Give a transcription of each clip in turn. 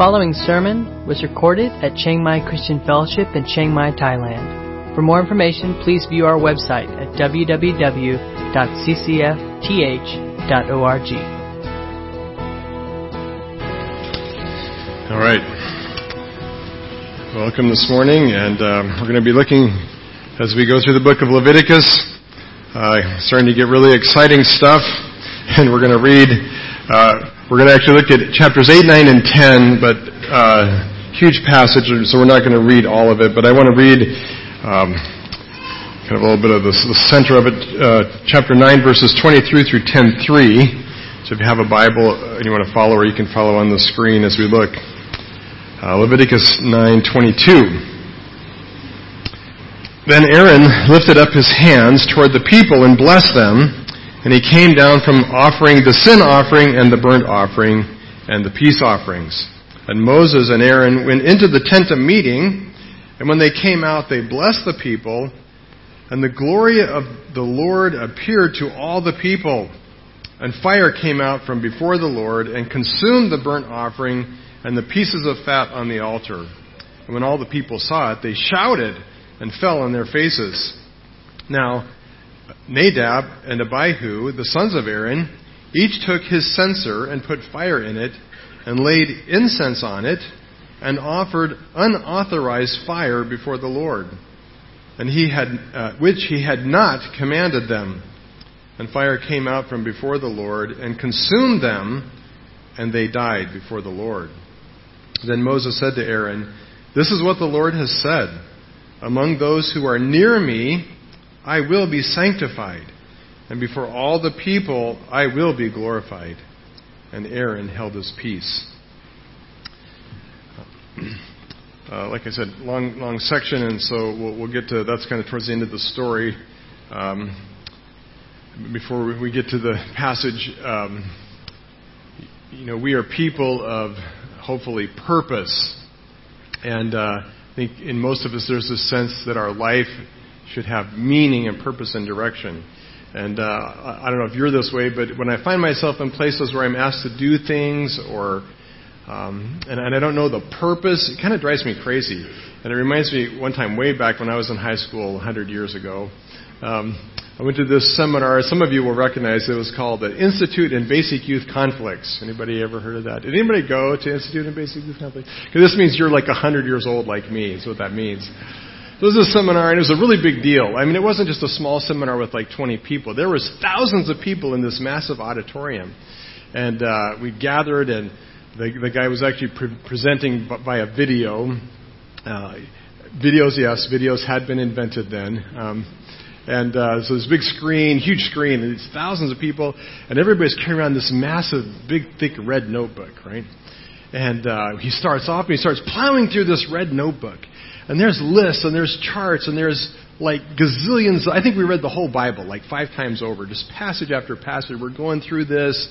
following sermon was recorded at Chiang Mai Christian Fellowship in Chiang Mai, Thailand. For more information, please view our website at www.ccfth.org. All right. Welcome this morning, and um, we're going to be looking as we go through the book of Leviticus. Uh, starting to get really exciting stuff, and we're going to read. Uh, we're going to actually look at chapters 8, 9, and 10, but uh, huge passage, so we're not going to read all of it, but I want to read um, kind of a little bit of the, the center of it, uh, chapter 9, verses 23 through 10.3. So if you have a Bible and you want to follow, or you can follow on the screen as we look. Uh, Leviticus 9:22. Then Aaron lifted up his hands toward the people and blessed them, and he came down from offering the sin offering and the burnt offering and the peace offerings. And Moses and Aaron went into the tent of meeting, and when they came out, they blessed the people, and the glory of the Lord appeared to all the people. And fire came out from before the Lord and consumed the burnt offering and the pieces of fat on the altar. And when all the people saw it, they shouted and fell on their faces. Now, Nadab and Abihu, the sons of Aaron, each took his censer and put fire in it, and laid incense on it, and offered unauthorized fire before the Lord, and he had, uh, which he had not commanded them. And fire came out from before the Lord and consumed them, and they died before the Lord. Then Moses said to Aaron, This is what the Lord has said. Among those who are near me, I will be sanctified, and before all the people I will be glorified. And Aaron held his peace. Uh, like I said, long, long section, and so we'll, we'll, get to that's kind of towards the end of the story. Um, before we get to the passage, um, you know, we are people of hopefully purpose, and uh, I think in most of us there's this sense that our life should have meaning and purpose and direction. And uh, I don't know if you're this way, but when I find myself in places where I'm asked to do things or um, and, and I don't know the purpose, it kind of drives me crazy. And it reminds me one time way back when I was in high school 100 years ago. Um, I went to this seminar. Some of you will recognize it was called the Institute in Basic Youth Conflicts. Anybody ever heard of that? Did anybody go to Institute in Basic Youth Conflicts? Because this means you're like 100 years old like me. Is what that means. It was a seminar, and it was a really big deal. I mean, it wasn't just a small seminar with like 20 people. There was thousands of people in this massive auditorium, and uh, we gathered, and the, the guy was actually pre- presenting by a video. Uh, videos, yes, videos had been invented then. Um, and uh, so this big screen, huge screen, and it's thousands of people, and everybody's carrying around this massive, big, thick red notebook, right? And uh, he starts off and he starts plowing through this red notebook. And there's lists and there's charts and there's like gazillions. I think we read the whole Bible like five times over, just passage after passage. We're going through this,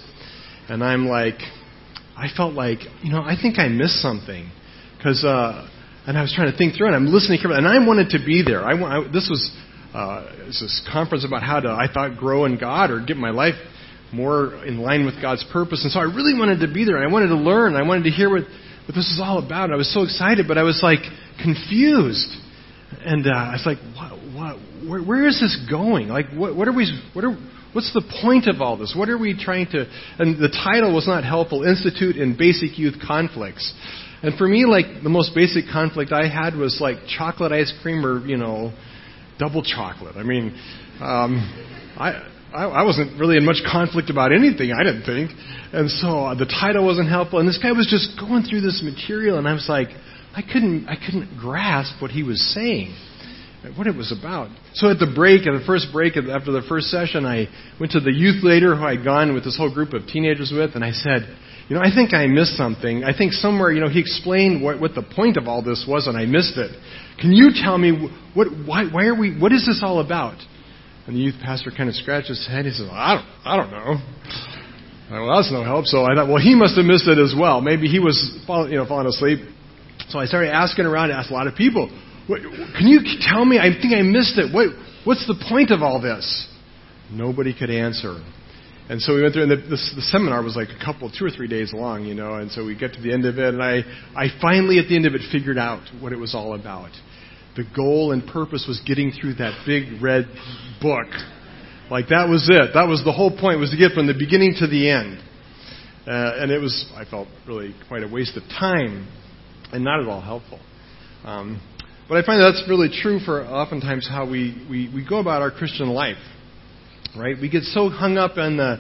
and I'm like, I felt like, you know, I think I missed something. Because, uh, and I was trying to think through it. I'm listening carefully, and I wanted to be there. I, I this was uh, this conference about how to, I thought, grow in God or get my life more in line with God's purpose. And so I really wanted to be there. I wanted to learn. I wanted to hear what what this is all about. And I was so excited, but I was like confused. And uh, I was like, what, what, where, where is this going? Like, what, what are we, what are, what's the point of all this? What are we trying to, and the title was not helpful, Institute in Basic Youth Conflicts. And for me, like, the most basic conflict I had was like chocolate ice cream or, you know, double chocolate. I mean, um, I, I, I wasn't really in much conflict about anything, I didn't think. And so uh, the title wasn't helpful. And this guy was just going through this material, and I was like, I couldn't, I couldn't grasp what he was saying, what it was about. So at the break, at the first break, after the first session, I went to the youth leader who I'd gone with this whole group of teenagers with, and I said, you know, I think I missed something. I think somewhere, you know, he explained what, what the point of all this was, and I missed it. Can you tell me what, why, why are we, what is this all about? And the youth pastor kind of scratched his head. He says, I, don't, I don't know. Well, that's no help. So I thought, well, he must have missed it as well. Maybe he was you know, falling asleep. So I started asking around, asked a lot of people, can you tell me? I think I missed it. What, what's the point of all this? Nobody could answer. and so we went through, and the, the, the seminar was like a couple, two or three days long, you know. And so we get to the end of it, and I, I finally, at the end of it, figured out what it was all about. The goal and purpose was getting through that big red book. Like that was it. That was the whole point, was to get from the beginning to the end. Uh, and it was, I felt, really quite a waste of time, and not at all helpful. Um, but I find that's really true for oftentimes how we, we, we go about our Christian life right? We get so hung up on the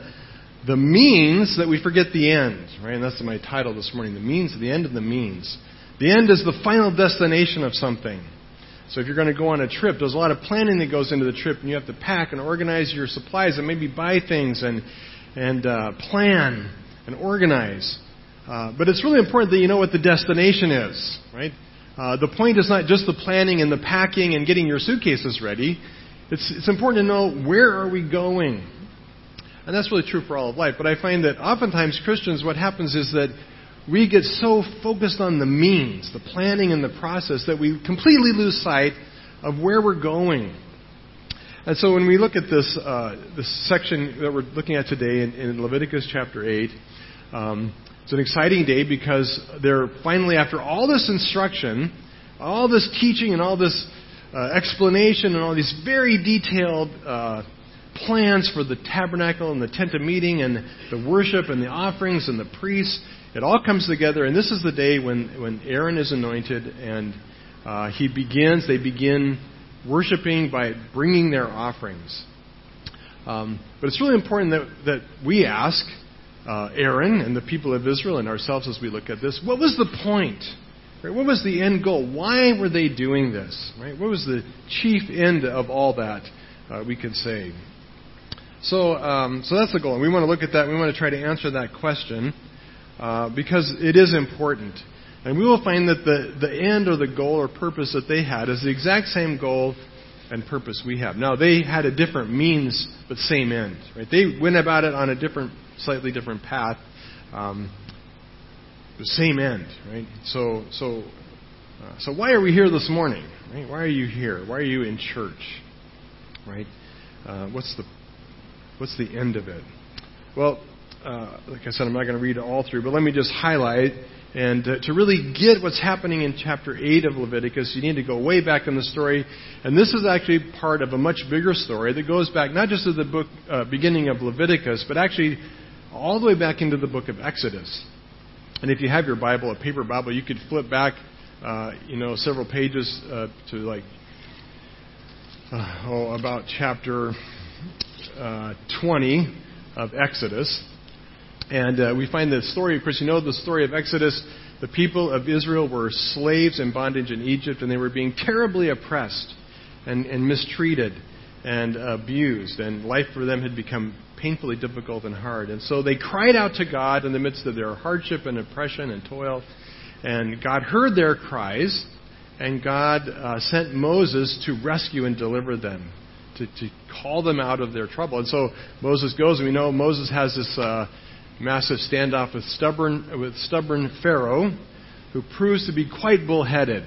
the means that we forget the end, right? And that's my title this morning: the means, the end of the means. The end is the final destination of something. So if you're going to go on a trip, there's a lot of planning that goes into the trip, and you have to pack and organize your supplies, and maybe buy things and and uh, plan and organize. Uh, but it's really important that you know what the destination is, right? Uh, the point is not just the planning and the packing and getting your suitcases ready. It's, it's important to know where are we going. And that's really true for all of life. But I find that oftentimes Christians, what happens is that we get so focused on the means, the planning and the process, that we completely lose sight of where we're going. And so when we look at this, uh, this section that we're looking at today in, in Leviticus chapter 8, um, it's an exciting day because they're finally, after all this instruction, all this teaching and all this uh, explanation and all these very detailed uh, plans for the tabernacle and the tent of meeting and the worship and the offerings and the priests. It all comes together, and this is the day when, when Aaron is anointed and uh, he begins, they begin worshiping by bringing their offerings. Um, but it's really important that, that we ask uh, Aaron and the people of Israel and ourselves as we look at this what was the point? Right? What was the end goal? Why were they doing this? Right? What was the chief end of all that? Uh, we could say. So, um, so that's the goal, we want to look at that. We want to try to answer that question uh, because it is important, and we will find that the the end or the goal or purpose that they had is the exact same goal and purpose we have. Now, they had a different means, but same end. Right? They went about it on a different, slightly different path. Um, the same end, right? So, so, uh, so why are we here this morning? Right? Why are you here? Why are you in church? Right? Uh, what's the what's the end of it? Well, uh, like I said, I'm not going to read it all through, but let me just highlight. And uh, to really get what's happening in chapter 8 of Leviticus, you need to go way back in the story. And this is actually part of a much bigger story that goes back not just to the book uh, beginning of Leviticus, but actually all the way back into the book of Exodus. And if you have your Bible, a paper Bible, you could flip back, uh, you know, several pages uh, to like, uh, oh, about chapter uh, 20 of Exodus. And uh, we find the story, of course, you know the story of Exodus. The people of Israel were slaves in bondage in Egypt, and they were being terribly oppressed and, and mistreated and abused, and life for them had become painfully difficult and hard. And so they cried out to God in the midst of their hardship and oppression and toil. And God heard their cries, and God uh, sent Moses to rescue and deliver them, to, to call them out of their trouble. And so Moses goes, and we know Moses has this uh, massive standoff with stubborn, with stubborn Pharaoh, who proves to be quite bullheaded.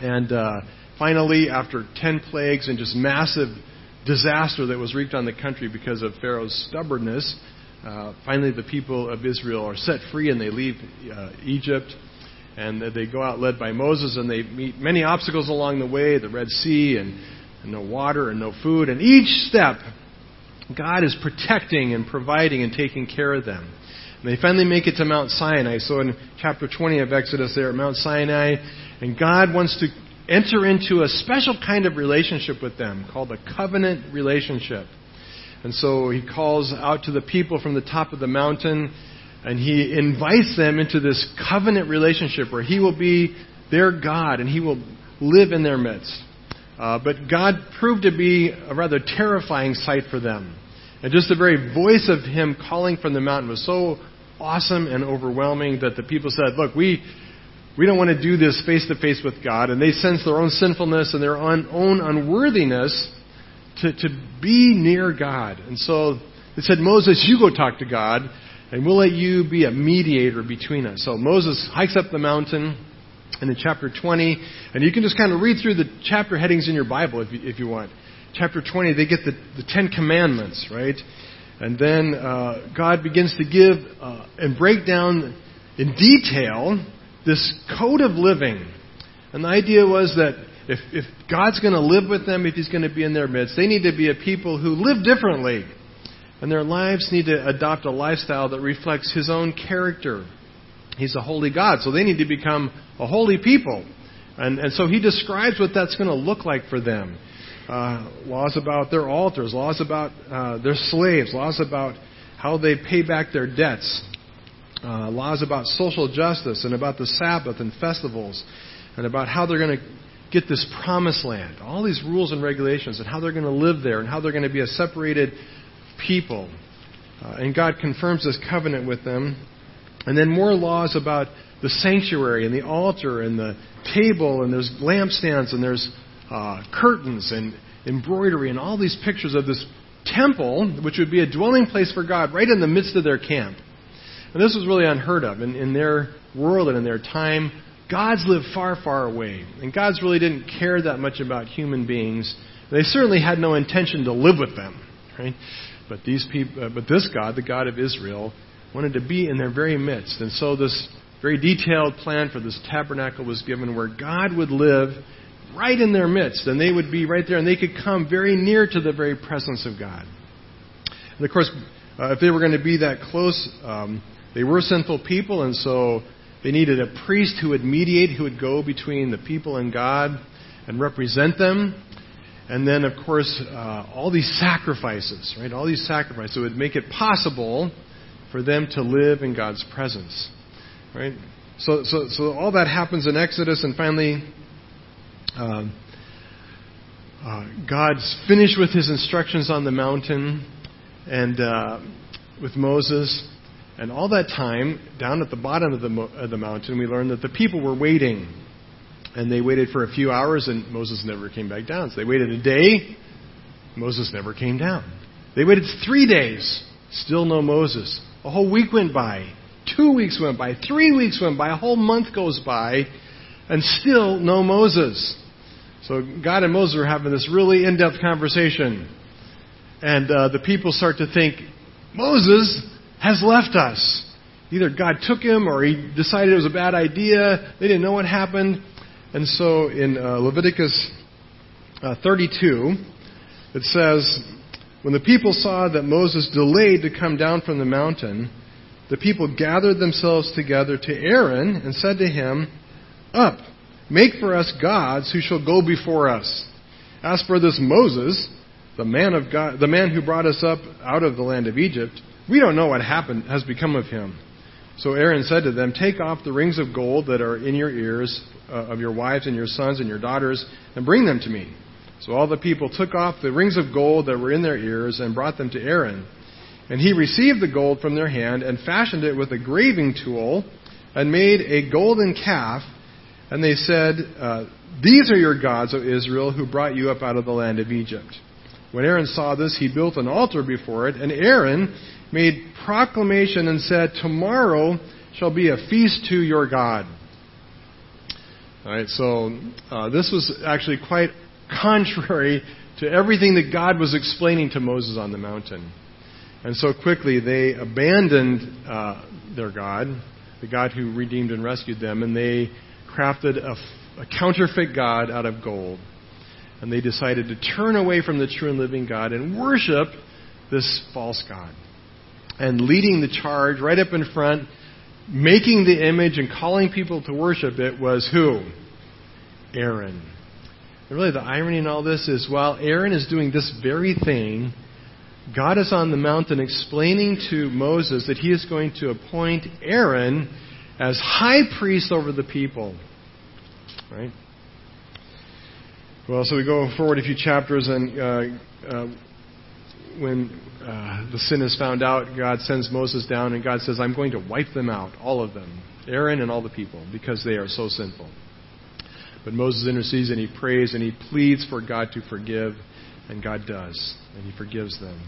And uh, finally, after ten plagues and just massive disaster that was wreaked on the country because of Pharaoh's stubbornness. Uh, finally, the people of Israel are set free and they leave uh, Egypt. And they go out led by Moses and they meet many obstacles along the way the Red Sea and, and no water and no food. And each step, God is protecting and providing and taking care of them. And they finally make it to Mount Sinai. So in chapter 20 of Exodus, they're at Mount Sinai, and God wants to enter into a special kind of relationship with them called a covenant relationship. And so he calls out to the people from the top of the mountain and he invites them into this covenant relationship where he will be their God and he will live in their midst. Uh, but God proved to be a rather terrifying sight for them. And just the very voice of him calling from the mountain was so awesome and overwhelming that the people said, Look, we, we don't want to do this face to face with God, and they sense their own sinfulness and their own, own unworthiness to, to be near God. And so they said, Moses, you go talk to God, and we'll let you be a mediator between us. So Moses hikes up the mountain and in chapter 20, and you can just kind of read through the chapter headings in your Bible if you, if you want. Chapter 20, they get the, the Ten Commandments, right? And then uh, God begins to give uh, and break down in detail this code of living. And the idea was that if, if God's going to live with them, if He's going to be in their midst, they need to be a people who live differently. And their lives need to adopt a lifestyle that reflects His own character. He's a holy God, so they need to become a holy people. And, and so He describes what that's going to look like for them. Uh, laws about their altars, laws about uh, their slaves, laws about how they pay back their debts, uh, laws about social justice and about the Sabbath and festivals, and about how they're going to get this promised land. All these rules and regulations, and how they're going to live there, and how they're going to be a separated people. Uh, and God confirms this covenant with them. And then more laws about the sanctuary and the altar and the table, and there's lampstands, and there's uh, curtains and embroidery, and all these pictures of this temple, which would be a dwelling place for God right in the midst of their camp. And this was really unheard of in, in their world and in their time. Gods lived far, far away, and gods really didn't care that much about human beings. They certainly had no intention to live with them, right? But these people, uh, but this God, the God of Israel, wanted to be in their very midst, and so this very detailed plan for this tabernacle was given, where God would live right in their midst, and they would be right there, and they could come very near to the very presence of God. And of course, uh, if they were going to be that close, um, they were sinful people, and so they needed a priest who would mediate, who would go between the people and God and represent them. And then, of course, uh, all these sacrifices, right? All these sacrifices would make it possible for them to live in God's presence, right? So, so, so all that happens in Exodus, and finally, uh, uh, God's finished with his instructions on the mountain and uh, with Moses. And all that time, down at the bottom of the, mo- of the mountain, we learned that the people were waiting. And they waited for a few hours, and Moses never came back down. So they waited a day, Moses never came down. They waited three days, still no Moses. A whole week went by, two weeks went by, three weeks went by, a whole month goes by, and still no Moses. So God and Moses are having this really in depth conversation. And uh, the people start to think, Moses, has left us. Either God took him or he decided it was a bad idea. They didn't know what happened. And so in uh, Leviticus uh, 32, it says, When the people saw that Moses delayed to come down from the mountain, the people gathered themselves together to Aaron and said to him, Up, make for us gods who shall go before us. As for this Moses, the man of God, the man who brought us up out of the land of Egypt, we don't know what happened, has become of him. So Aaron said to them, Take off the rings of gold that are in your ears uh, of your wives and your sons and your daughters, and bring them to me. So all the people took off the rings of gold that were in their ears and brought them to Aaron. And he received the gold from their hand and fashioned it with a graving tool and made a golden calf. And they said, uh, These are your gods, O Israel, who brought you up out of the land of Egypt. When Aaron saw this, he built an altar before it, and Aaron made proclamation and said, Tomorrow shall be a feast to your God. All right, so uh, this was actually quite contrary to everything that God was explaining to Moses on the mountain. And so quickly they abandoned uh, their God, the God who redeemed and rescued them, and they crafted a, a counterfeit God out of gold. And they decided to turn away from the true and living God and worship this false God and leading the charge right up in front, making the image and calling people to worship it was who? Aaron. And really, the irony in all this is while Aaron is doing this very thing, God is on the mountain explaining to Moses that he is going to appoint Aaron as high priest over the people. Right? Well, so we go forward a few chapters, and uh, uh, when uh, the sin is found out, God sends Moses down, and God says, I'm going to wipe them out, all of them, Aaron and all the people, because they are so sinful. But Moses intercedes and he prays and he pleads for God to forgive, and God does, and he forgives them.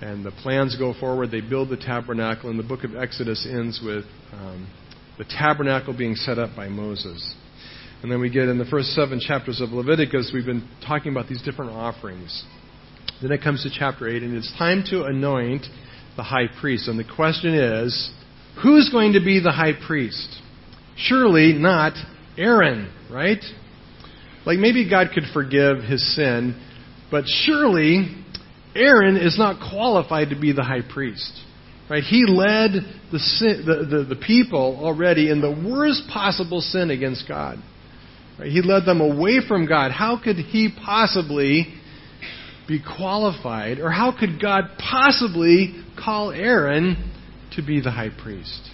And the plans go forward. They build the tabernacle, and the book of Exodus ends with um, the tabernacle being set up by Moses. And then we get in the first seven chapters of Leviticus, we've been talking about these different offerings Then it comes to chapter 8, and it's time to anoint the high priest. And the question is who's going to be the high priest? Surely not Aaron, right? Like maybe God could forgive his sin, but surely Aaron is not qualified to be the high priest. Right? He led the, sin, the, the, the, people already in the worst possible sin against God. Right? He led them away from God. How could he possibly be qualified, or how could God possibly call Aaron to be the high priest?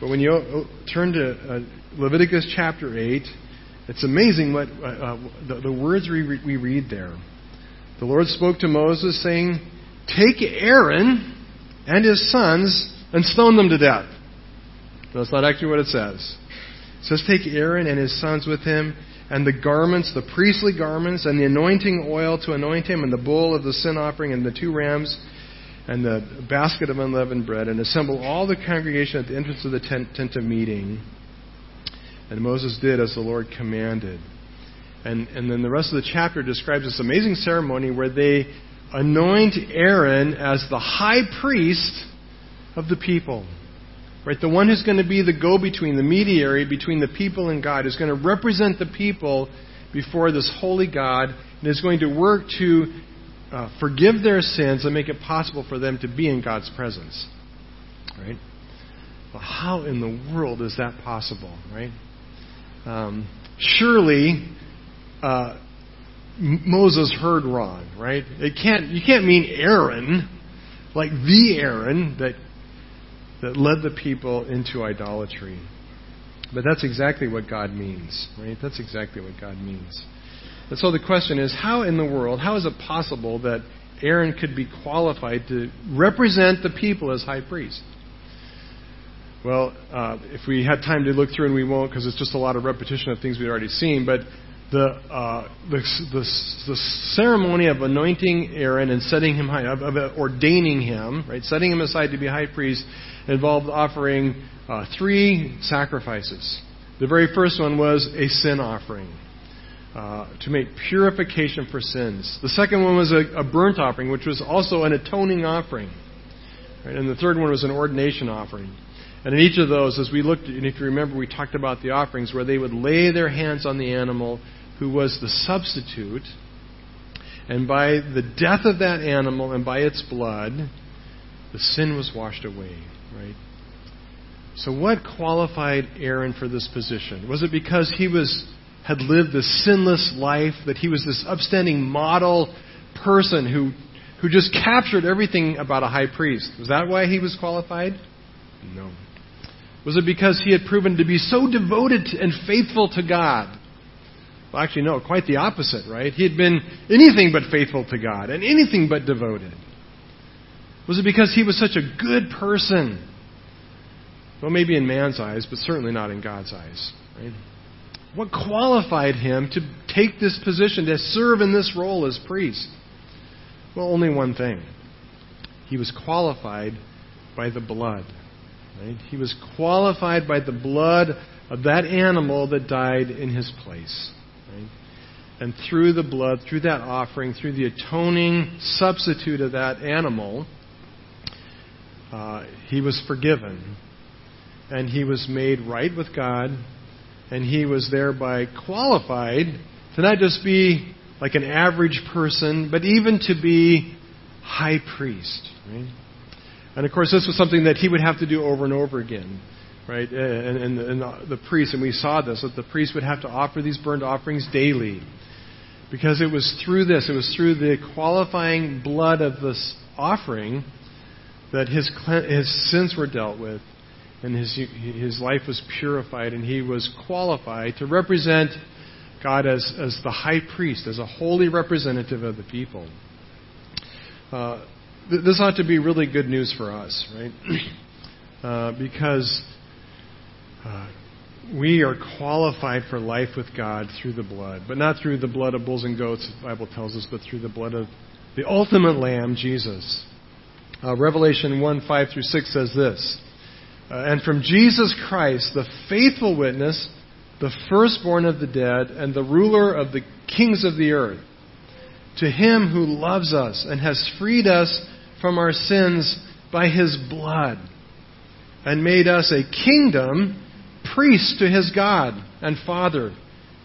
But when you turn to uh, Leviticus chapter 8, it's amazing what uh, uh, the, the, words we, we read there. The Lord spoke to Moses, saying, Take Aaron and his sons and stone them to death. That's not actually what it says. It says, Take Aaron and his sons with him, and the garments, the priestly garments, and the anointing oil to anoint him, and the bull of the sin offering, and the two rams, and the basket of unleavened bread, and assemble all the congregation at the entrance of the tent, tent of meeting. And Moses did as the Lord commanded. And, and then the rest of the chapter describes this amazing ceremony where they anoint Aaron as the high priest of the people. Right? The one who's going to be the go between, the mediator between the people and God, is going to represent the people before this holy God, and is going to work to uh, forgive their sins and make it possible for them to be in God's presence. Right? Well, how in the world is that possible? Right? Um, surely, uh, Moses heard wrong, right? It can't, you can't mean Aaron, like the Aaron that, that led the people into idolatry. But that's exactly what God means, right? That's exactly what God means. And so the question is how in the world, how is it possible that Aaron could be qualified to represent the people as high priest? Well, uh, if we had time to look through, and we won't because it's just a lot of repetition of things we've already seen, but the, uh, the, the, the, ceremony of anointing Aaron and setting him high, of, of, ordaining him, right, setting him aside to be high priest, involved offering uh, three sacrifices. The very first one was a sin offering uh, to make purification for sins. The second one was a, a, burnt offering, which was also an atoning offering. Right? And the third one was an ordination offering. And in each of those, as we looked, and if you remember, we talked about the offerings where they would lay their hands on the animal who was the substitute. And by the death of that animal and by its blood, the sin was washed away, right? So what qualified Aaron for this position? Was it because he was had lived this sinless life, that he was this upstanding model person who who just captured everything about a high priest? Was that why he was qualified? No. Was it because he had proven to be so devoted and faithful to God well, actually, no, quite the opposite, right? He had been anything but faithful to God and anything but devoted. Was it because he was such a good person? Well, maybe in man's eyes, but certainly not in God's eyes, right? What qualified him to take this position, to serve in this role as priest? Well, only one thing. He was qualified by the blood. Right? He was qualified by the blood of that animal that died in his place. Right? And through the blood, through that offering, through the atoning substitute of that animal, uh, he was forgiven. And he was made right with God. And he was thereby qualified to not just be like an average person, but even to be high priest. Right? And of course, this was something that he would have to do over and over again right? And, and, and the priest, and we saw this, that the priest would have to offer these burnt offerings daily. Because it was through this, it was through the qualifying blood of this offering that his, his sins were dealt with and his, his life was purified and he was qualified to represent God as, as the high priest, as a holy representative of the people. Uh, th- this ought to be really good news for us, right? Uh, because uh, we are qualified for life with God through the blood, but not through the blood of bulls and goats, the Bible tells us, but through the blood of the ultimate Lamb, Jesus. Uh, Revelation 1 5 through 6 says this uh, And from Jesus Christ, the faithful witness, the firstborn of the dead, and the ruler of the kings of the earth, to him who loves us and has freed us from our sins by his blood and made us a kingdom, priests to his God and Father.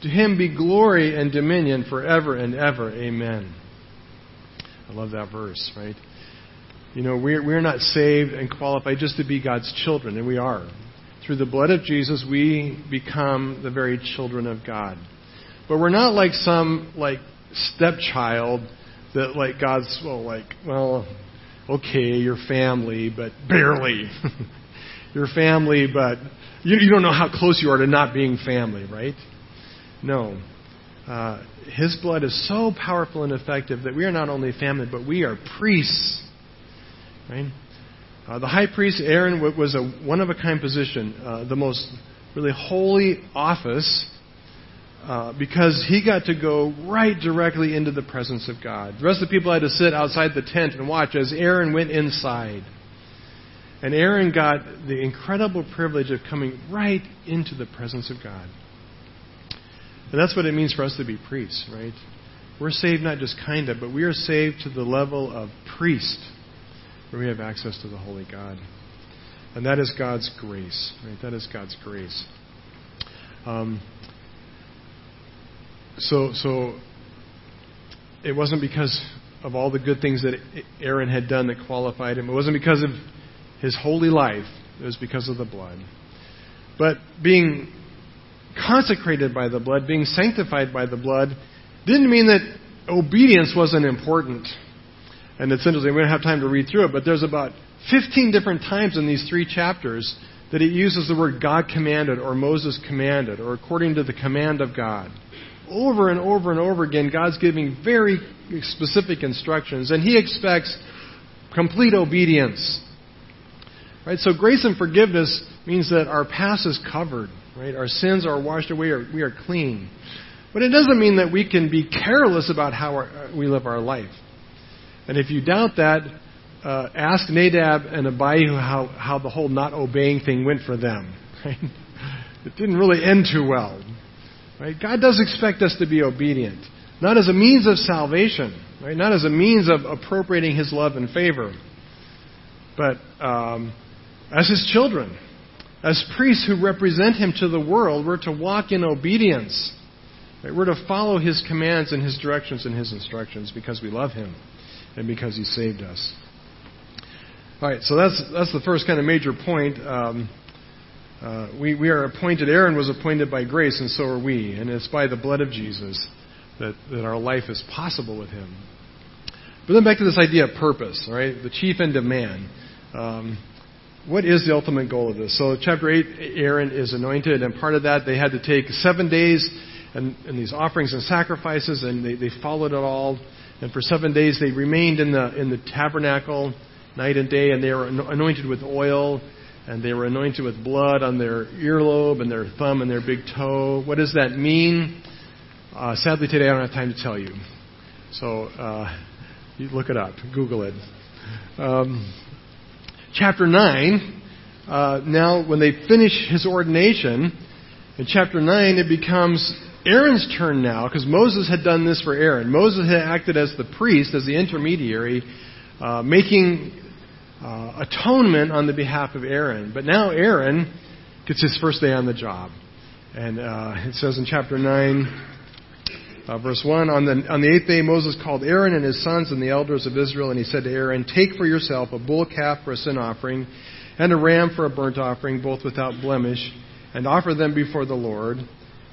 To him be glory and dominion forever and ever. Amen. I love that verse, right? You know, we're, we're not saved and qualified just to be God's children, and we are. Through the blood of Jesus, we become the very children of God. But we're not like some, like, stepchild that, like, God's, well, like, well, okay, your family, but barely. your family, but you, you don't know how close you are to not being family, right? No. Uh, his blood is so powerful and effective that we are not only family, but we are priests. Right? Uh, the high priest Aaron was a one of a kind position, uh, the most really holy office, uh, because he got to go right directly into the presence of God. The rest of the people had to sit outside the tent and watch as Aaron went inside. And Aaron got the incredible privilege of coming right into the presence of God. And that's what it means for us to be priests, right? We're saved not just kind of, but we are saved to the level of priest, where we have access to the Holy God. And that is God's grace, right? That is God's grace. Um, so, so it wasn't because of all the good things that Aaron had done that qualified him. It wasn't because of his holy life. It was because of the blood. But being consecrated by the blood, being sanctified by the blood, didn't mean that obedience wasn't important. And it's interesting, we don't have time to read through it, but there's about 15 different times in these three chapters that it uses the word God commanded or Moses commanded or according to the command of God. Over and over and over again, God's giving very specific instructions, and He expects complete obedience. Right? So grace and forgiveness means that our past is covered. Right? Our sins are washed away, or we are clean. But it doesn't mean that we can be careless about how our, we live our life. And if you doubt that, uh, ask Nadab and Abihu how, how the whole not obeying thing went for them. Right? It didn't really end too well. Right? God does expect us to be obedient, not as a means of salvation, right? not as a means of appropriating His love and favor, but um, as His children. As priests who represent Him to the world, we're to walk in obedience. Right? We're to follow His commands and His directions and His instructions because we love Him and because He saved us. All right, so that's that's the first kind of major point. Um, uh, we we are appointed. Aaron was appointed by grace, and so are we, and it's by the blood of Jesus that that our life is possible with Him. But then back to this idea of purpose, all right? The chief end of man. Um, what is the ultimate goal of this? So, chapter 8, Aaron is anointed, and part of that, they had to take seven days and, and these offerings and sacrifices, and they, they followed it all. And for seven days, they remained in the, in the tabernacle night and day, and they were anointed with oil, and they were anointed with blood on their earlobe and their thumb and their big toe. What does that mean? Uh, sadly, today I don't have time to tell you. So, uh, you look it up, Google it. Um, chapter 9, uh, now when they finish his ordination, in chapter 9 it becomes Aaron's turn now, because Moses had done this for Aaron. Moses had acted as the priest, as the intermediary, uh, making uh, atonement on the behalf of Aaron. But now Aaron gets his first day on the job. And uh, it says in chapter 9, uh, verse 1 on the, on the eighth day, Moses called Aaron and his sons and the elders of Israel, and he said to Aaron, Take for yourself a bull calf for a sin offering, and a ram for a burnt offering, both without blemish, and offer them before the Lord.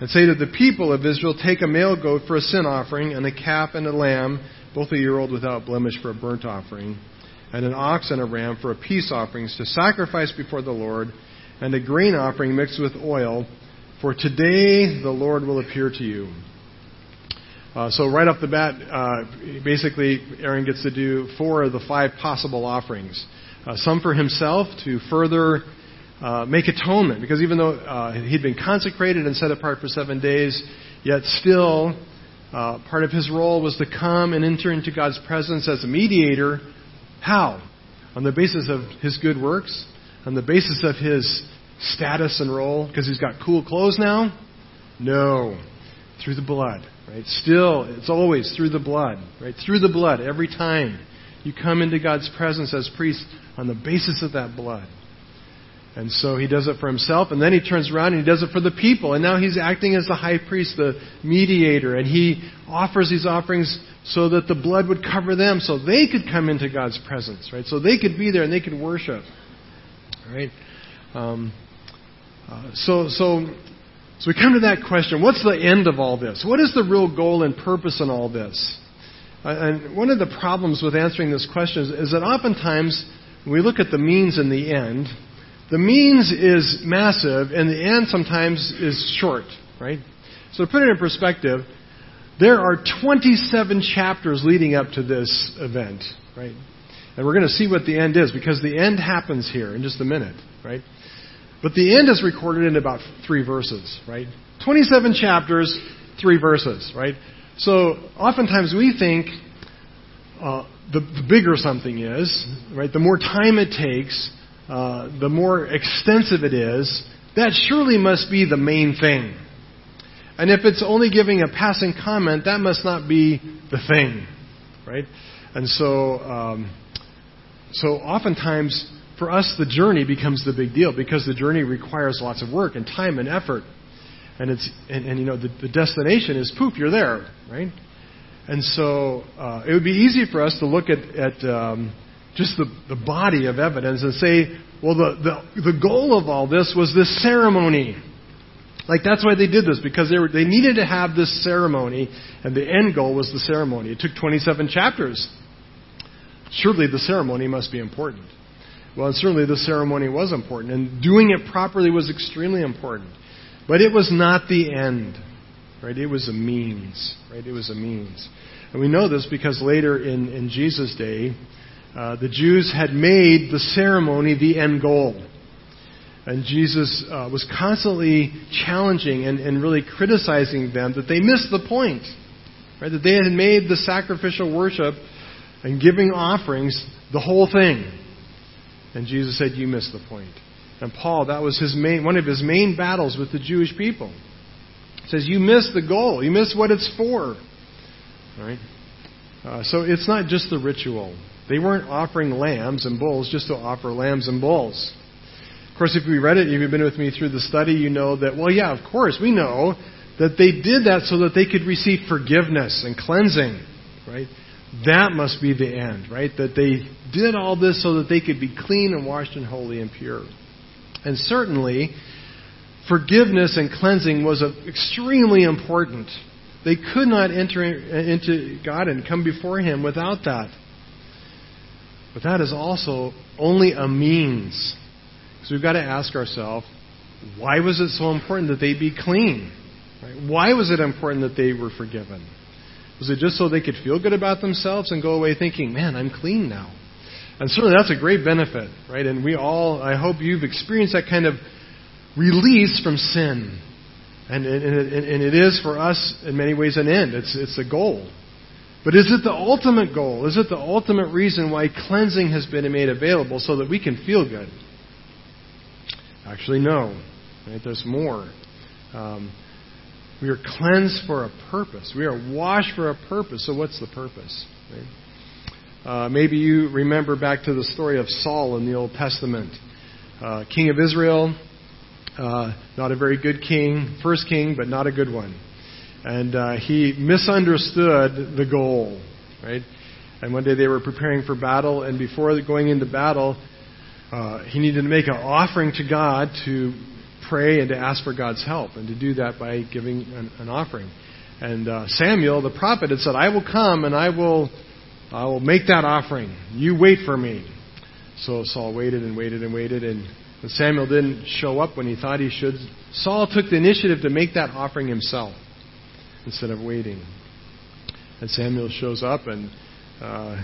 And say to the people of Israel, Take a male goat for a sin offering, and a calf and a lamb, both a year old without blemish, for a burnt offering, and an ox and a ram for a peace offering, to sacrifice before the Lord, and a grain offering mixed with oil. For today the Lord will appear to you. Uh, so right off the bat, uh, basically, Aaron gets to do four of the five possible offerings. Uh, some for himself to further uh, make atonement, because even though uh, he'd been consecrated and set apart for seven days, yet still uh, part of his role was to come and enter into God's presence as a mediator. How? On the basis of his good works? On the basis of his status and role? Because he's got cool clothes now? No. Through the blood Right? Still, it's always through the blood. Right? Through the blood every time you come into God's presence as priest on the basis of that blood. And so he does it for himself, and then he turns around and he does it for the people. And now he's acting as the high priest, the mediator, and he offers these offerings so that the blood would cover them, so they could come into God's presence, right? So they could be there and they could worship, right? Um, uh, so, so, so we come to that question: What's the end of all this? What is the real goal and purpose in all this? Uh, and one of the problems with answering this question is, is that oftentimes when we look at the means and the end, the means is massive, and the end sometimes is short, right? So to put it in perspective, there are 27 chapters leading up to this event, right? And we're going to see what the end is because the end happens here in just a minute, right? But the end is recorded in about three verses, right? 27 chapters, three verses, right? So oftentimes we think uh, the, the bigger something is, right, the more time it takes, uh, the more extensive it is, that surely must be the main thing. And if it's only giving a passing comment, that must not be the thing, right? And so, um, so oftentimes for us, the journey becomes the big deal because the journey requires lots of work and time and effort, and it's and, and you know the, the destination is poof, you're there, right? And so uh, it would be easy for us to look at at um, just the, the body of evidence and say, well, the, the, the goal of all this was this ceremony. Like that's why they did this because they were, they needed to have this ceremony, and the end goal was the ceremony. It took 27 chapters. Surely the ceremony must be important. Well, certainly the ceremony was important, and doing it properly was extremely important. But it was not the end, right? It was a means, right? It was a means, and we know this because later in in Jesus' day, uh, the Jews had made the ceremony the end goal. And Jesus uh, was constantly challenging and, and really criticizing them that they missed the point. Right? That they had made the sacrificial worship and giving offerings the whole thing. And Jesus said, You missed the point. And Paul, that was his main, one of his main battles with the Jewish people. He says, You missed the goal. You missed what it's for. All right? Uh, so it's not just the ritual. They weren't offering lambs and bulls just to offer lambs and bulls. Of course, if we read it, if you've been with me through the study, you know that, well, yeah, of course, we know that they did that so that they could receive forgiveness and cleansing, right? That must be the end, right? That they did all this so that they could be clean and washed and holy and pure. And certainly, forgiveness and cleansing was extremely important. They could not enter uh, into God and come before Him without that. But that is also only a means. So we've got to ask ourselves, why was it so important that they be clean? Right? Why was it important that they were forgiven? Was it just so they could feel good about themselves and go away thinking, man, I'm clean now? And certainly that's a great benefit, right? And we all, I hope you've experienced that kind of release from sin. And, and, and it is for us, in many ways, an end. It's, it's a goal. But is it the ultimate goal? Is it the ultimate reason why cleansing has been made available so that we can feel good? Actually, no. Right? There's more. Um, we are cleansed for a purpose. We are washed for a purpose. So, what's the purpose? Right? Uh, maybe you remember back to the story of Saul in the Old Testament. Uh, king of Israel, uh, not a very good king, first king, but not a good one and uh, he misunderstood the goal, right? And one day they were preparing for battle, and before going into battle, uh, he needed to make an offering to God to pray and to ask for God's help, and to do that by giving an, an offering. And uh, Samuel, the prophet, had said, "I will come and I will, I will make that offering. You wait for me." So Saul waited and waited and waited, and Samuel didn't show up when he thought he should, Saul took the initiative to make that offering himself instead of waiting. And Samuel shows up and uh,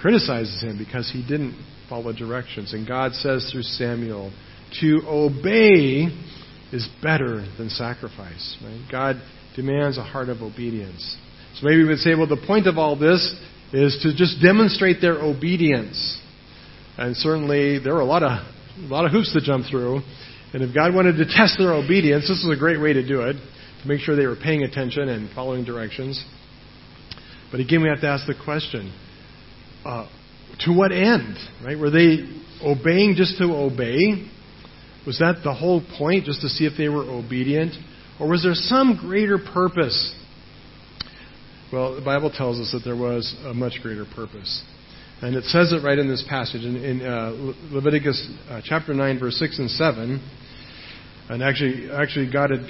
criticizes him because he didn't follow directions. And God says through Samuel, to obey is better than sacrifice. Right? God demands a heart of obedience. So maybe we would say, well, the point of all this is to just demonstrate their obedience. And certainly there were a lot of a lot of hoops to jump through. And if God wanted to test their obedience, this is a great way to do it to make sure they were paying attention and following directions. But again, we have to ask the question uh, to what end? Right? Were they obeying just to obey? Was that the whole point, just to see if they were obedient? Or was there some greater purpose? Well, the Bible tells us that there was a much greater purpose. And it says it right in this passage in, in uh, Leviticus uh, chapter 9, verse 6 and 7. And actually, actually, God had,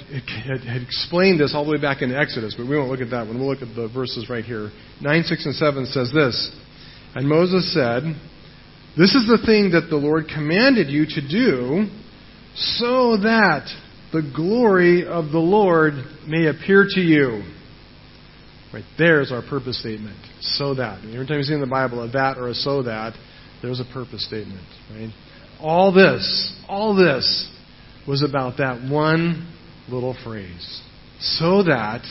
had, had, explained this all the way back in Exodus, but we won't look at that one. We'll look at the verses right here. 9, 6, and 7 says this And Moses said, This is the thing that the Lord commanded you to do, so that the glory of the Lord may appear to you. Right there's our purpose statement. So that. Every time you see in the Bible a that or a so that, there's a purpose statement. Right? All this, all this was about that one little phrase. So that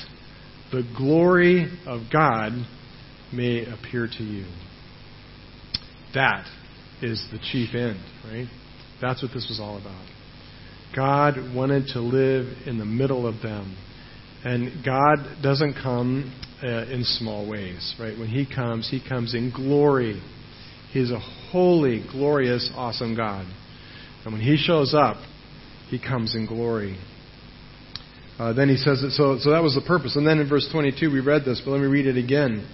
the glory of God may appear to you. That is the chief end, right? That's what this was all about. God wanted to live in the middle of them. And God doesn't come uh, in small ways, right? When He comes, He comes in glory. He's a holy, glorious, awesome God. And when He shows up, He comes in glory. Uh, then He says that, so, so that was the purpose. And then in verse 22, we read this, but let me read it again.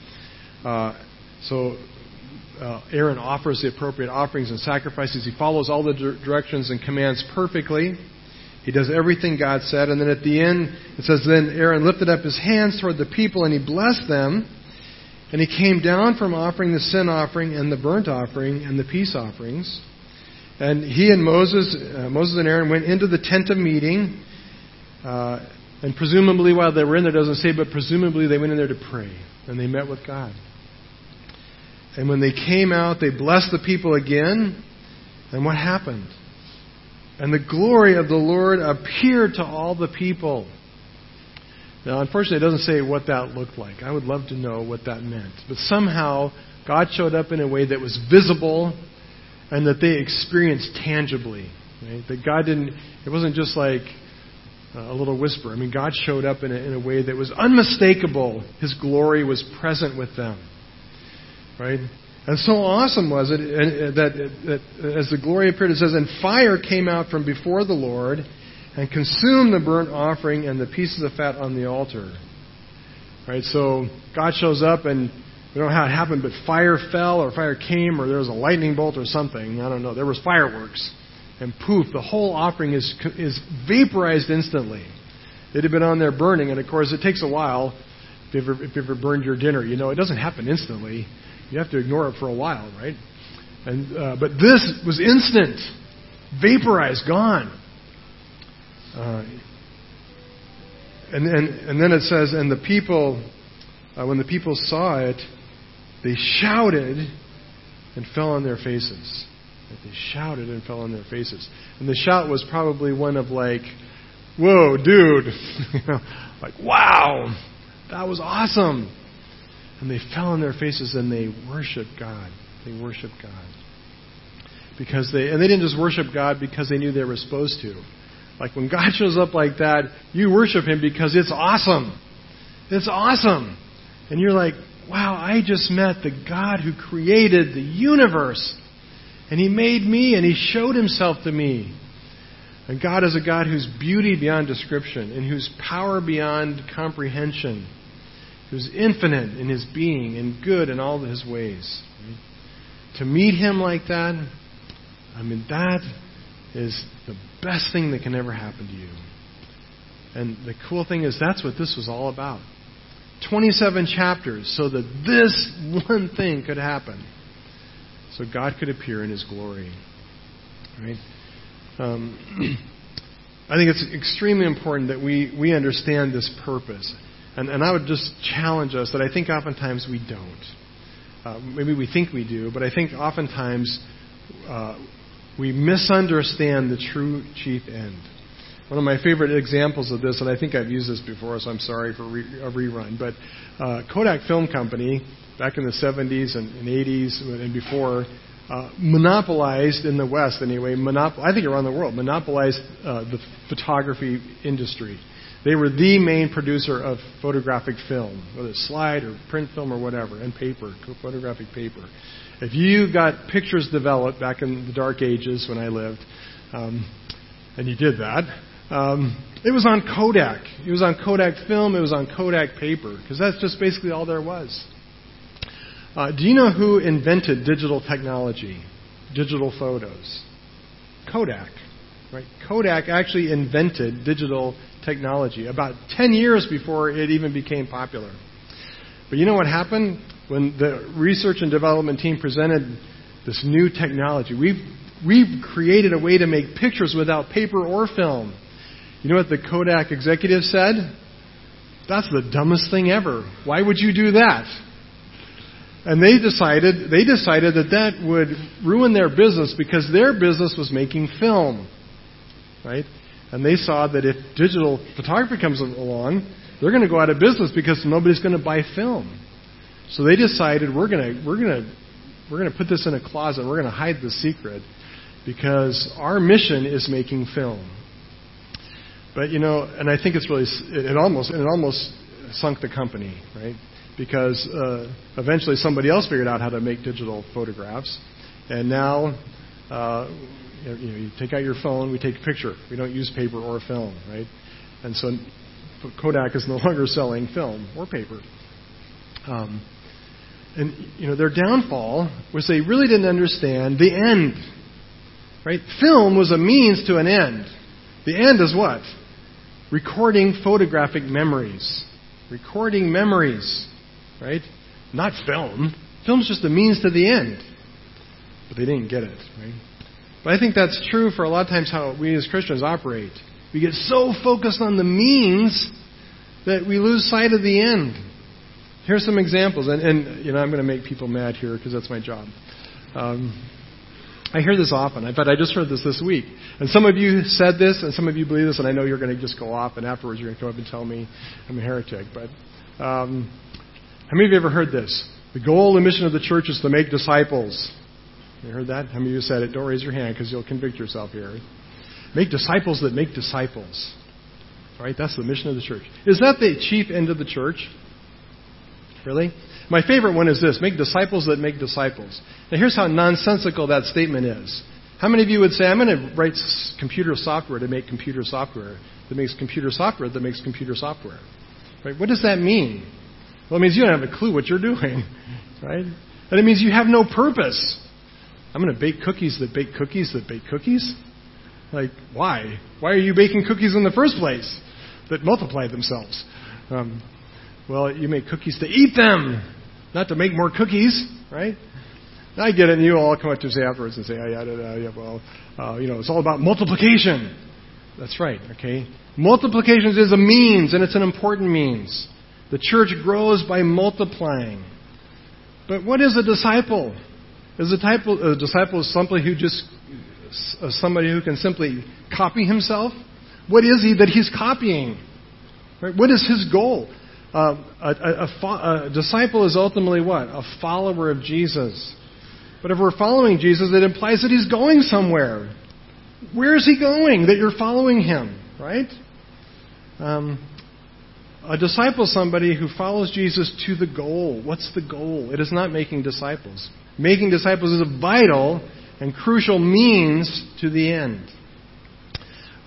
Uh, so uh, Aaron offers the appropriate offerings and sacrifices. He follows all the directions and commands perfectly. He does everything God said. And then at the end, it says, Then Aaron lifted up his hands toward the people and he blessed them. And he came down from offering the sin offering and the burnt offering and the peace offerings. And he and Moses, uh, Moses and Aaron went into the tent of meeting. Uh, and presumably, while they were in there, doesn't say, but presumably they went in there to pray. And they met with God. And when they came out, they blessed the people again. And what happened? And the glory of the Lord appeared to all the people. Now, unfortunately, it doesn't say what that looked like. I would love to know what that meant. But somehow, God showed up in a way that was visible and that they experienced tangibly. Right? That God didn't, it wasn't just like a little whisper. I mean, God showed up in a, in a way that was unmistakable. His glory was present with them. Right? And so awesome was it that, that as the glory appeared, it says, And fire came out from before the Lord and consumed the burnt offering and the pieces of fat on the altar. Right? So God shows up and we don't know how it happened, but fire fell or fire came or there was a lightning bolt or something. I don't know. There was fireworks. And poof, the whole offering is, is vaporized instantly. It had been on there burning, and of course it takes a while. If you ever, if you ever burned your dinner, you know it doesn't happen instantly you have to ignore it for a while, right? And uh, but this was instant, vaporized, gone. Uh, and, and and then it says, and the people, uh, when the people saw it, they shouted and fell on their faces. They shouted and fell on their faces. And the shout was probably one of like, "Whoa, dude!" like, "Wow, that was awesome." And they fell on their faces and they worshiped God. They worshiped God. Because they and they didn't just worship God because they knew they were supposed to. Like when God shows up like that, you worship him because it's awesome. It's awesome. And you're like, wow, I just met the God who created the universe. And he made me and he showed himself to me. And God is a God whose beauty beyond description and whose power beyond comprehension who's infinite in his being and good in all his ways. To meet him like that, I mean, that is the best thing that can ever happen to you. And the cool thing is, that's what this was all about. 27 chapters so that this one thing could happen. So God could appear in his glory. Right? Um, I think it's extremely important that we, we understand this purpose. And, and I would just challenge us that I think oftentimes we don't. Uh, maybe we think we do, but I think oftentimes uh, we misunderstand the true chief end. One of my favorite examples of this, and I think I've used this before, so I'm sorry for a rerun, but uh, Kodak Film Company, back in the 70s and, and 80s and before, uh, monopolized in the West anyway, monop- I think around the world, monopolized uh, the photography industry. They were the main producer of photographic film, whether it's slide or print film or whatever, and paper, photographic paper. If you got pictures developed back in the dark ages when I lived, um, and you did that, um, it was on Kodak. It was on Kodak film. It was on Kodak paper because that's just basically all there was. Uh, do you know who invented digital technology, digital photos? Kodak. Right? Kodak actually invented digital technology about 10 years before it even became popular. But you know what happened? When the research and development team presented this new technology, we've, we've created a way to make pictures without paper or film. You know what the Kodak executive said? That's the dumbest thing ever. Why would you do that? And they decided they decided that that would ruin their business because their business was making film. Right? And they saw that if digital photography comes along, they're going to go out of business because nobody's going to buy film. So they decided we're going to we're going to we're going to put this in a closet. We're going to hide the secret because our mission is making film. But you know, and I think it's really it almost it almost sunk the company, right? Because uh, eventually somebody else figured out how to make digital photographs, and now uh, you, know, you take out your phone, we take a picture. We don't use paper or film, right? And so Kodak is no longer selling film or paper. Um, and you know their downfall was they really didn't understand the end. Right? Film was a means to an end. The end is what? Recording photographic memories. Recording memories. Right? Not film. Film's just a means to the end. But they didn't get it, right? But I think that's true for a lot of times how we as Christians operate. We get so focused on the means that we lose sight of the end. Here's some examples, and, and you know I'm going to make people mad here because that's my job. Um, I hear this often. Fact, I just heard this this week. And some of you said this, and some of you believe this, and I know you're going to just go off, and afterwards you're going to come up and tell me I'm a heretic. But um, how many of you ever heard this? The goal and mission of the church is to make disciples. You heard that? How many of you said it? Don't raise your hand because you'll convict yourself here. Make disciples that make disciples. Right? That's the mission of the church. Is that the chief end of the church? Really? My favorite one is this make disciples that make disciples. Now, here's how nonsensical that statement is. How many of you would say, I'm going to write computer software to make computer software that makes computer software that makes computer software? Right? What does that mean? Well, it means you don't have a clue what you're doing, right? And it means you have no purpose. I'm going to bake cookies that bake cookies that bake cookies? Like, why? Why are you baking cookies in the first place that multiply themselves? Um, well, you make cookies to eat them, not to make more cookies, right? I get it, and you all come up to say afterwards and say, oh, yeah, yeah, yeah well, uh, you know, it's all about multiplication. That's right, okay? Multiplication is a means, and it's an important means. The church grows by multiplying. But what is a disciple? Is a disciple, a disciple is somebody who just uh, somebody who can simply copy himself? What is he that he's copying? Right? What is his goal? Uh, a, a, a, disciple is ultimately what? A follower of Jesus. But if we're following Jesus, it implies that he's going somewhere. Where is he going that you're following him, right? Um, a disciple is somebody who follows Jesus to the goal. What's the goal? It is not making disciples. Making disciples is a vital and crucial means to the end.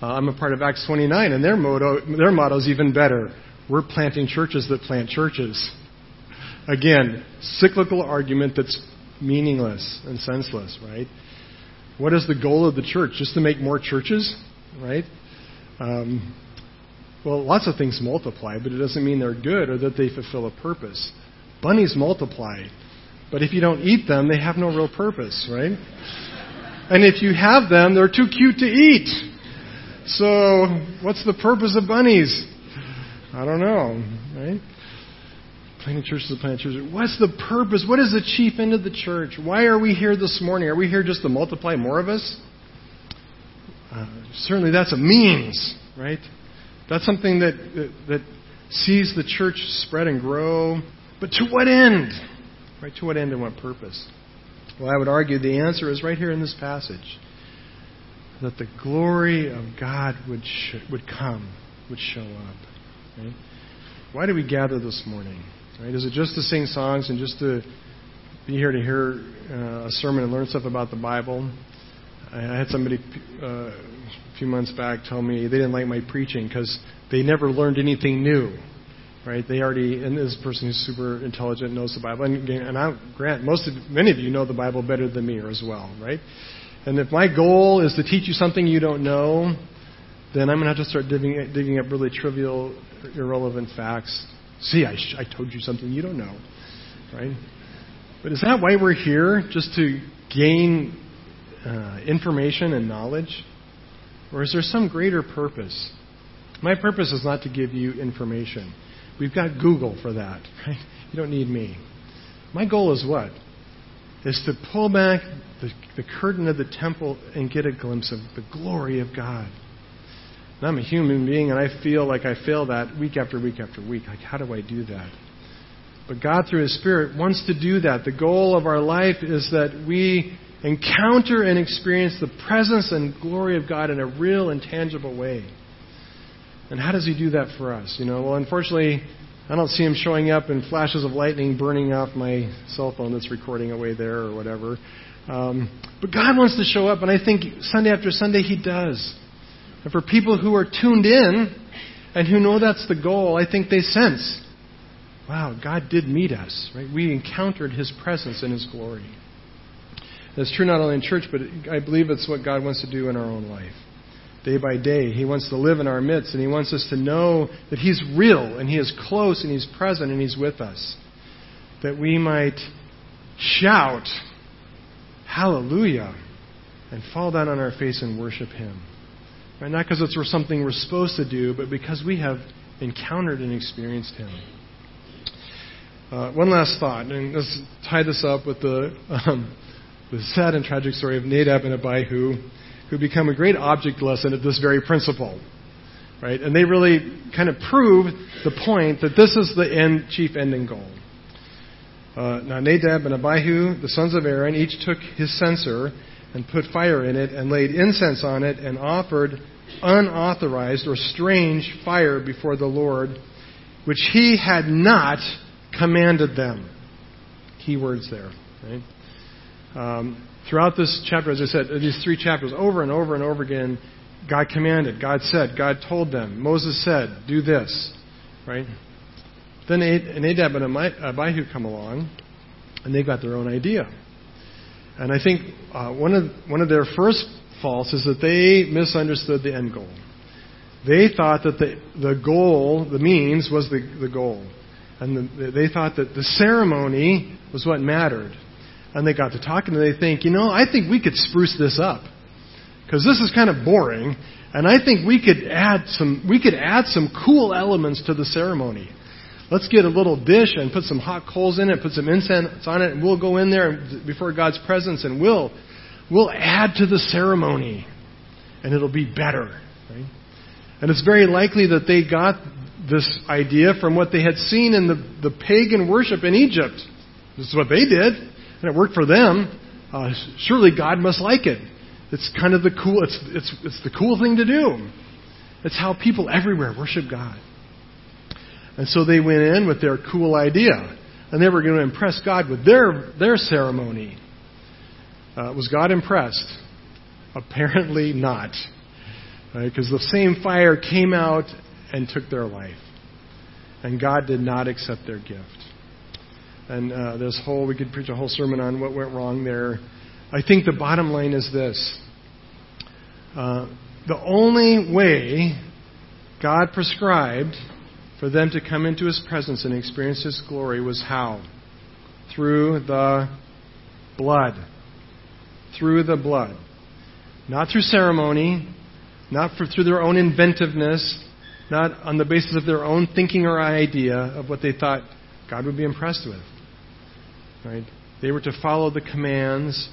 Uh, I'm a part of Acts 29, and their motto, their motto is even better. We're planting churches that plant churches. Again, cyclical argument that's meaningless and senseless, right? What is the goal of the church? Just to make more churches, right? Um, well, lots of things multiply, but it doesn't mean they're good or that they fulfill a purpose. Bunnies multiply, but if you don't eat them, they have no real purpose, right? And if you have them, they're too cute to eat. So, what's the purpose of bunnies? I don't know, right? Planting churches, planting churches. What's the purpose? What is the chief end of the church? Why are we here this morning? Are we here just to multiply more of us? Uh, certainly, that's a means, right? That's something that, that, that sees the church spread and grow. But to what end? Right? To what end and what purpose? Well, I would argue the answer is right here in this passage. That the glory of God would, sh- would come, would show up. Right? Why do we gather this morning? Right? Is it just to sing songs and just to be here to hear uh, a sermon and learn stuff about the Bible? I had somebody uh, a few months back tell me they didn't like my preaching because they never learned anything new. Right? They already, and this person who's super intelligent knows the Bible. And, and I grant most of, many of you know the Bible better than me as well, right? And if my goal is to teach you something you don't know, then I'm going to have to start digging, digging up really trivial, irrelevant facts. See, I, I told you something you don't know, right? But is that why we're here? Just to gain uh, information and knowledge? Or is there some greater purpose? My purpose is not to give you information. We've got Google for that, right? You don't need me. My goal is what? Is to pull back the, the curtain of the temple and get a glimpse of the glory of God. And I'm a human being and I feel like I fail that week after week after week. Like, how do I do that? But God, through His Spirit, wants to do that. The goal of our life is that we encounter and experience the presence and glory of God in a real and tangible way. And how does He do that for us? You know, well, unfortunately, I don't see Him showing up in flashes of lightning burning off my cell phone that's recording away there or whatever. Um, but God wants to show up, and I think Sunday after Sunday He does. And for people who are tuned in and who know that's the goal, I think they sense, wow, God did meet us. Right? We encountered His presence and His glory. That's true not only in church, but I believe it's what God wants to do in our own life. Day by day, He wants to live in our midst, and He wants us to know that He's real, and He is close, and He's present, and He's with us. That we might shout, Hallelujah, and fall down on our face and worship Him. Right? Not because it's something we're supposed to do, but because we have encountered and experienced Him. Uh, one last thought, and let's tie this up with the, um, the sad and tragic story of Nadab and Abihu, who become a great object lesson of this very principle. Right? And they really kind of prove the point that this is the end, chief ending goal. Uh, now, Nadab and Abihu, the sons of Aaron, each took his censer and put fire in it and laid incense on it and offered unauthorized or strange fire before the Lord, which he had not commanded them. Key words there. Right? Um, throughout this chapter, as I said, these three chapters, over and over and over again, God commanded, God said, God told them. Moses said, do this. Right? Then Nadab and Abihu come along, and they got their own idea. And I think uh, one of one of their first faults is that they misunderstood the end goal. They thought that the the goal, the means, was the the goal, and the, they thought that the ceremony was what mattered. And they got to talking, and they think, you know, I think we could spruce this up because this is kind of boring, and I think we could add some we could add some cool elements to the ceremony. Let's get a little dish and put some hot coals in it, put some incense on it, and we'll go in there before God's presence and we'll we'll add to the ceremony, and it'll be better. Right? And it's very likely that they got this idea from what they had seen in the, the pagan worship in Egypt. This is what they did, and it worked for them. Uh, surely God must like it. It's kind of the cool. It's it's it's the cool thing to do. It's how people everywhere worship God. And so they went in with their cool idea. And they were going to impress God with their, their ceremony. Uh, was God impressed? Apparently not. Because right? the same fire came out and took their life. And God did not accept their gift. And uh, this whole, we could preach a whole sermon on what went wrong there. I think the bottom line is this. Uh, the only way God prescribed for them to come into His presence and experience His glory was how? Through the blood. Through the blood. Not through ceremony, not for, through their own inventiveness, not on the basis of their own thinking or idea of what they thought God would be impressed with. Right? They were to follow the commands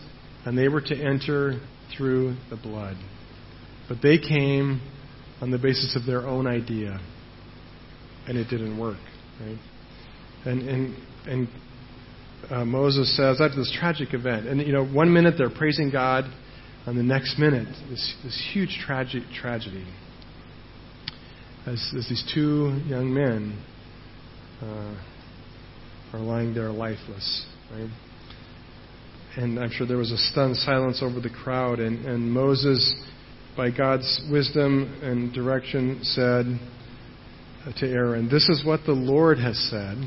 and they were to enter through the blood. But they came on the basis of their own idea and it didn't work. Right? And and and uh, Moses says after this tragic event, and you know, one minute they're praising God, and the next minute this this huge tragic tragedy. as, as these two young men uh, are lying there lifeless, right? And I'm sure there was a stunned silence over the crowd, and, and Moses, by God's wisdom and direction, said to Aaron, This is what the Lord has said.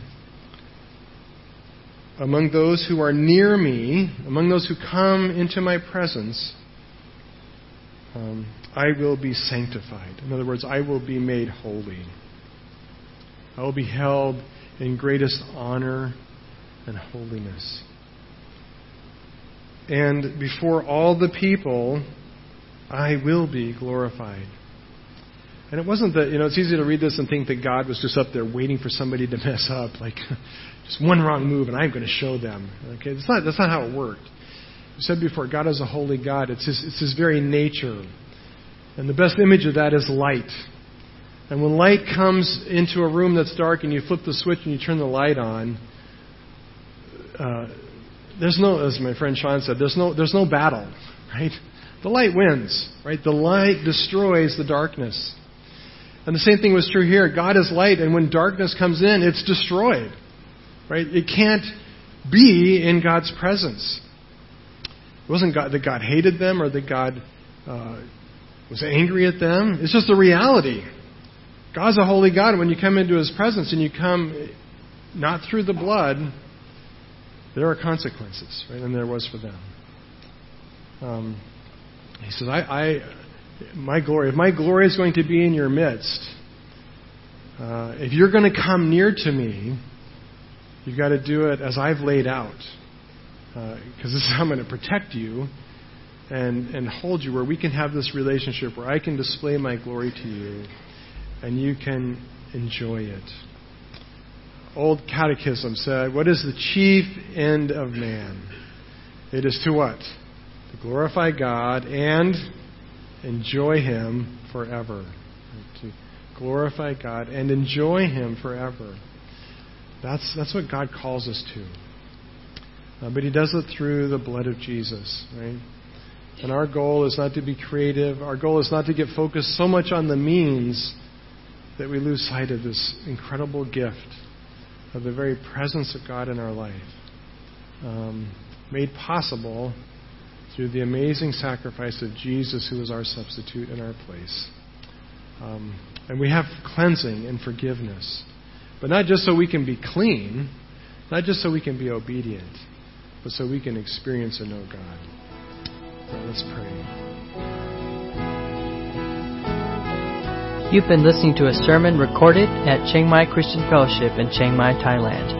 Among those who are near me, among those who come into my presence, um, I will be sanctified. In other words, I will be made holy. I will be held in greatest honor and holiness. And before all the people, I will be glorified. And it wasn't that, you know, it's easy to read this and think that God was just up there waiting for somebody to mess up, like just one wrong move and I'm going to show them. Okay, that's not, that's not how it worked. I said before, God is a holy God. It's his, it's his very nature. And the best image of that is light. And when light comes into a room that's dark and you flip the switch and you turn the light on, uh, there's no, as my friend Sean said, there's no, there's no battle, right? The light wins, right? The light destroys the darkness. And the same thing was true here. God is light, and when darkness comes in, it's destroyed, right? It can't be in God's presence. It wasn't God, that God hated them or that God uh, was angry at them. It's just a reality. God's a holy God. When you come into His presence and you come not through the blood, there are consequences, right? And there was for them. Um, he says, I, I, my glory, if my glory is going to be in your midst, uh, if you're going to come near to me, you've got to do it as I've laid out. Because uh, this is how I'm going to protect you and, and hold you, where we can have this relationship where I can display my glory to you and you can enjoy it. Old Catechism said, What is the chief end of man? It is to what? To glorify God and enjoy Him forever. To glorify God and enjoy Him forever. That's, that's what God calls us to. Uh, but He does it through the blood of Jesus, right? And our goal is not to be creative. Our goal is not to get focused so much on the means that we lose sight of this incredible gift of the very presence of God in our life, um, made possible through the amazing sacrifice of Jesus, who was our substitute in our place. Um, and we have cleansing and forgiveness. But not just so we can be clean, not just so we can be obedient, but so we can experience and know God. Let's pray. You've been listening to a sermon recorded at Chiang Mai Christian Fellowship in Chiang Mai, Thailand.